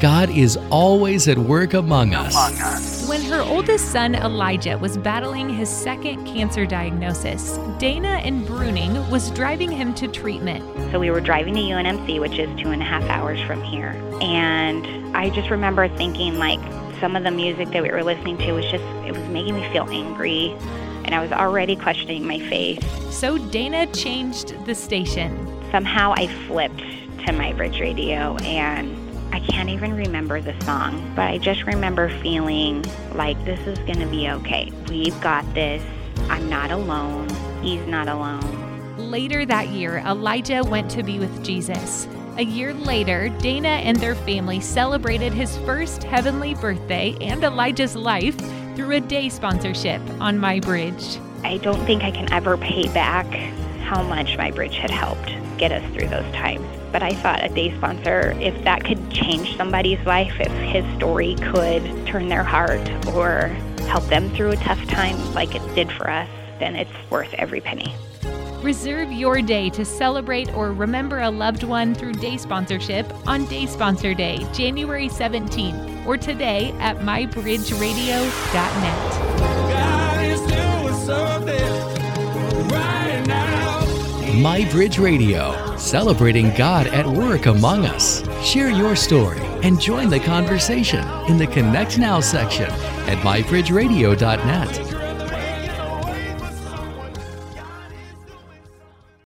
God is always at work among us. When her oldest son Elijah was battling his second cancer diagnosis, Daina and Bruning was driving him to treatment. So we were driving to UNMC, which is two and a half hours from here. And I just remember thinking, like, some of the music that we were listening to was just, it was making me feel angry. And I was already questioning my faith. So Daina changed the station. Somehow I flipped to my bridge radio and I can't even remember the song, but I just remember feeling like this is going to be okay. We've got this. I'm not alone. He's not alone. Later that year, Elijah went to be with Jesus. A year later, Daina and their family celebrated his first heavenly birthday and Elijah's life through a day sponsorship on My Bridge. I don't think I can ever pay back how much My Bridge had helped get us through those times. But I thought a day sponsor, if that could change somebody's life, if his story could turn their heart or help them through a tough time like it did for us, then it's worth every penny. Reserve your day to celebrate or remember a loved one through day sponsorship on Day Sponsor Day, January 17th, or today at mybridgeradio.net. My Bridge Radio, celebrating God at work among us. Share your story and join the conversation in the Connect Now section at mybridgeradio.net.